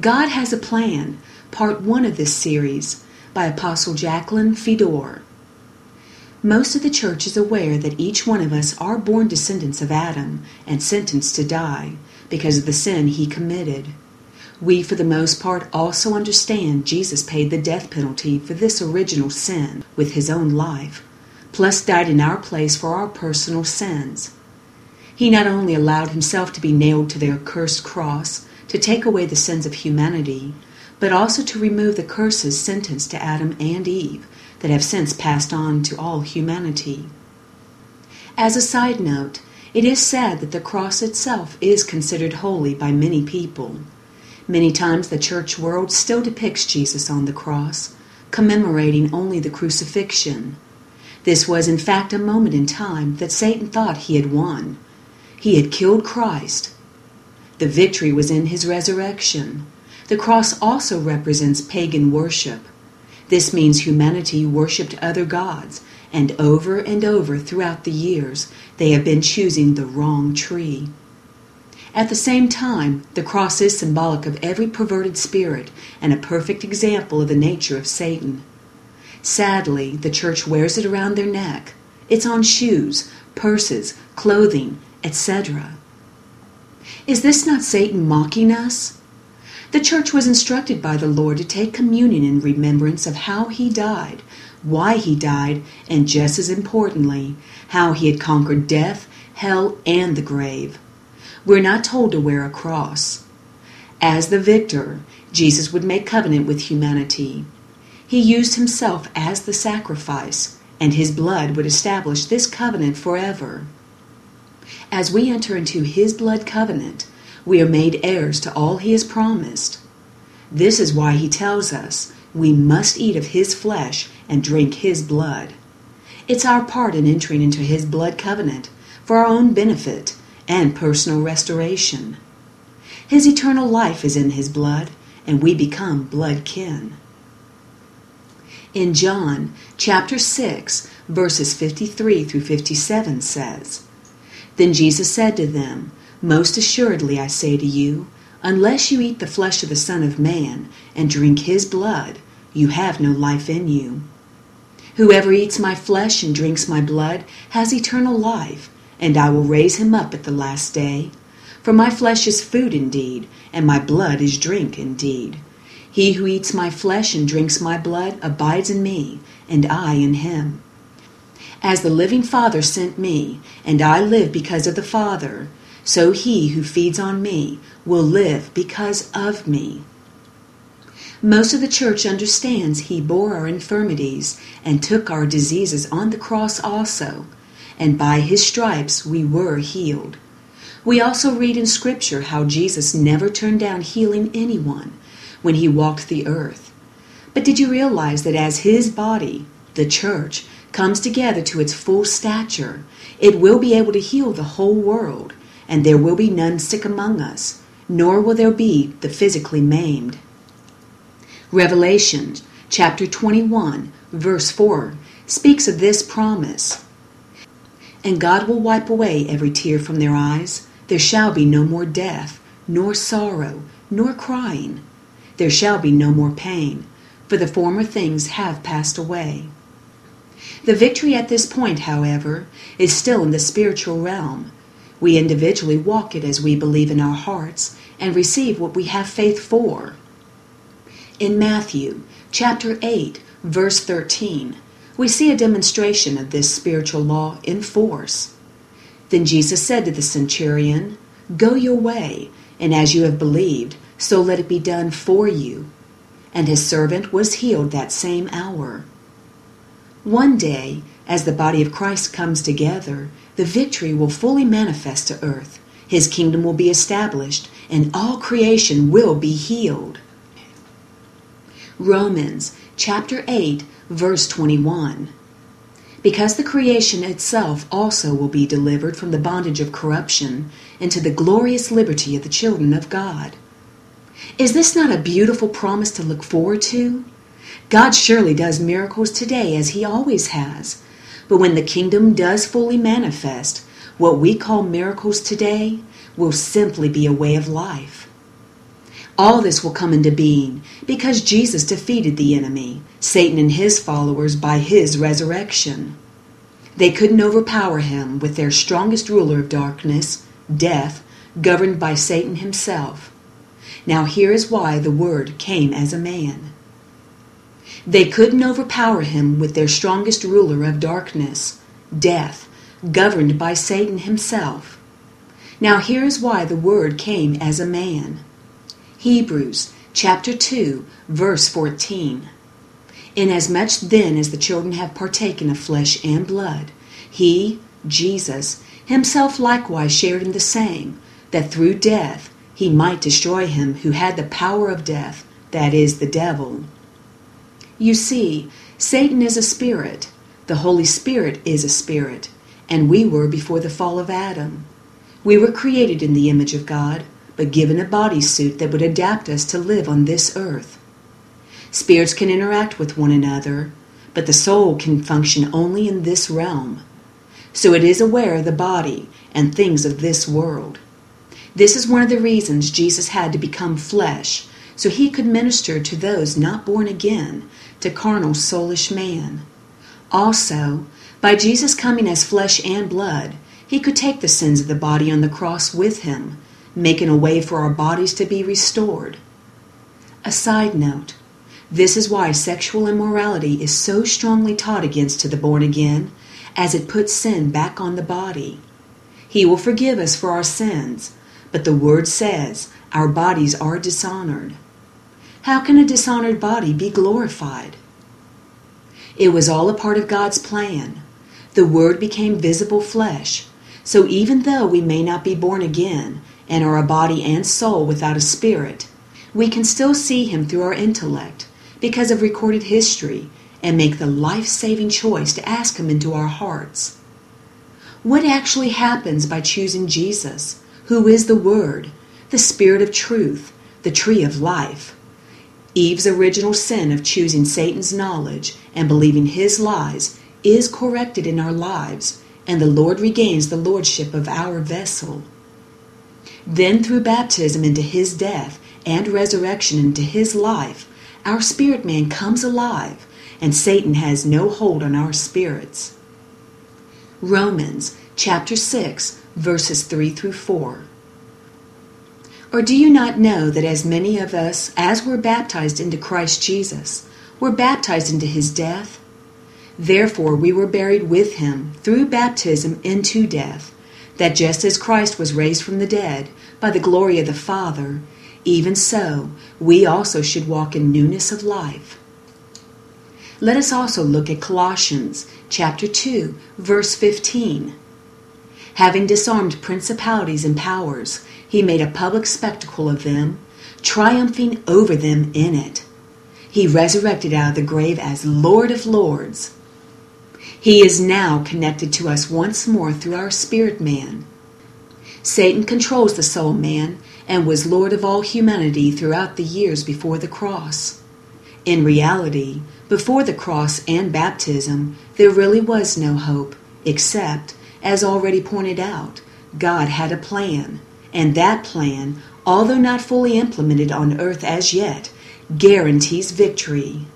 God has a plan, part one of this series, by Apostle Jacqueline Fedor. Most of the church is aware that each one of us are born descendants of Adam and sentenced to die because of the sin he committed. We, for the most part, also understand Jesus paid the death penalty for this original sin with his own life, plus died in our place for our personal sins. He not only allowed himself to be nailed to the accursed cross to take away the sins of humanity, but also to remove the curses sentenced to Adam and Eve that have since passed on to all humanity. As a side note, it is said that the cross itself is considered holy by many people. Many times the church world still depicts Jesus on the cross, commemorating only the crucifixion. This was in fact a moment in time that Satan thought he had won. He had killed Christ. The victory was in his resurrection. The cross also represents pagan worship. This means humanity worshipped other gods, and over and over throughout the years they have been choosing the wrong tree. At the same time, the cross is symbolic of every perverted spirit and a perfect example of the nature of Satan. Sadly, the church wears it around their neck. It's on shoes, purses, clothing, etc. Is this not Satan mocking us? The church was instructed by the Lord to take communion in remembrance of how he died, why he died, and just as importantly, how he had conquered death, hell, and the grave. We're not told to wear a cross. As the victor, Jesus would make covenant with humanity. He used himself as the sacrifice, and his blood would establish this covenant forever. As we enter into his blood covenant, we are made heirs to all he has promised. This is why he tells us we must eat of his flesh and drink his blood. It's our part in entering into his blood covenant for our own benefit and personal restoration. His eternal life is in his blood, and we become blood kin. In John chapter 6, verses 53 through 57 says, Then Jesus said to them, Most assuredly I say to you, unless you eat the flesh of the Son of Man and drink his blood, you have no life in you. Whoever eats my flesh and drinks my blood has eternal life, and I will raise him up at the last day. For my flesh is food indeed, and my blood is drink indeed. He who eats my flesh and drinks my blood abides in me, and I in him. As the living Father sent me, and I live because of the Father, so he who feeds on me will live because of me. Most of the church understands he bore our infirmities and took our diseases on the cross also and by his stripes we were healed. We also read in Scripture how Jesus never turned down healing anyone when he walked the earth. But did you realize that as his body, the church, comes together to its full stature, it will be able to heal the whole world, and there will be none sick among us, nor will there be the physically maimed. Revelation chapter 21, verse 4 speaks of this promise and God will wipe away every tear from their eyes. There shall be no more death, nor sorrow, nor crying. There shall be no more pain, for the former things have passed away. The victory at this point, however, is still in the spiritual realm. We individually walk it as we believe in our hearts and receive what we have faith for. In Matthew chapter 8, verse 13, we see a demonstration of this spiritual law in force. Then Jesus said to the centurion, Go your way, and as you have believed, so let it be done for you. And his servant was healed that same hour. One day, as the body of Christ comes together, the victory will fully manifest to earth. His kingdom will be established, and all creation will be healed. Romans chapter 8 verse 21. Because the creation itself also will be delivered from the bondage of corruption into the glorious liberty of the children of God. Is this not a beautiful promise to look forward to? God surely does miracles today as He always has. But when the kingdom does fully manifest, what we call miracles today will simply be a way of life. All this will come into being because Jesus defeated the enemy, Satan and his followers, by his resurrection. They couldn't overpower him with their strongest ruler of darkness, death, governed by Satan himself. Now here is why the Word came as a man. They couldn't overpower him with their strongest ruler of darkness, death, governed by Satan himself. Now here is why the Word came as a man. Hebrews chapter 2, verse 14. Inasmuch then as the children have partaken of flesh and blood, he, Jesus, himself likewise shared in the same, that through death he might destroy him who had the power of death, that is, the devil. You see, Satan is a spirit, the Holy Spirit is a spirit, and we were before the fall of Adam. We were created in the image of God, but given a bodysuit that would adapt us to live on this earth. Spirits can interact with one another, but the soul can function only in this realm. So it is aware of the body and things of this world. This is one of the reasons Jesus had to become flesh, so he could minister to those not born again, to carnal, soulish man. Also, by Jesus coming as flesh and blood, he could take the sins of the body on the cross with him making a way for our bodies to be restored. A side note this is why sexual immorality is so strongly taught against to the born again, as it puts sin back on the body. He will forgive us for our sins, but the Word says our bodies are dishonored. How can a dishonored body be glorified? It was all a part of God's plan. The Word became visible flesh, so even though we may not be born again, and are a body and soul without a spirit, we can still see him through our intellect because of recorded history and make the life saving choice to ask him into our hearts. What actually happens by choosing Jesus, who is the Word, the Spirit of truth, the tree of life? Eve's original sin of choosing Satan's knowledge and believing his lies is corrected in our lives, and the Lord regains the lordship of our vessel. Then, through baptism into his death and resurrection into his life, our spirit man comes alive, and Satan has no hold on our spirits. Romans chapter 6, verses 3 through 4. Or do you not know that as many of us as were baptized into Christ Jesus were baptized into his death? Therefore we were buried with him through baptism into death that just as Christ was raised from the dead by the glory of the Father, even so we also should walk in newness of life. Let us also look at Colossians chapter 2, verse 15. Having disarmed principalities and powers, he made a public spectacle of them, triumphing over them in it. He resurrected out of the grave as Lord of Lords he is now connected to us once more through our spirit man. Satan controls the soul man and was Lord of all humanity throughout the years before the cross. In reality, before the cross and baptism, there really was no hope, except, as already pointed out, God had a plan, and that plan, although not fully implemented on earth as yet, guarantees victory.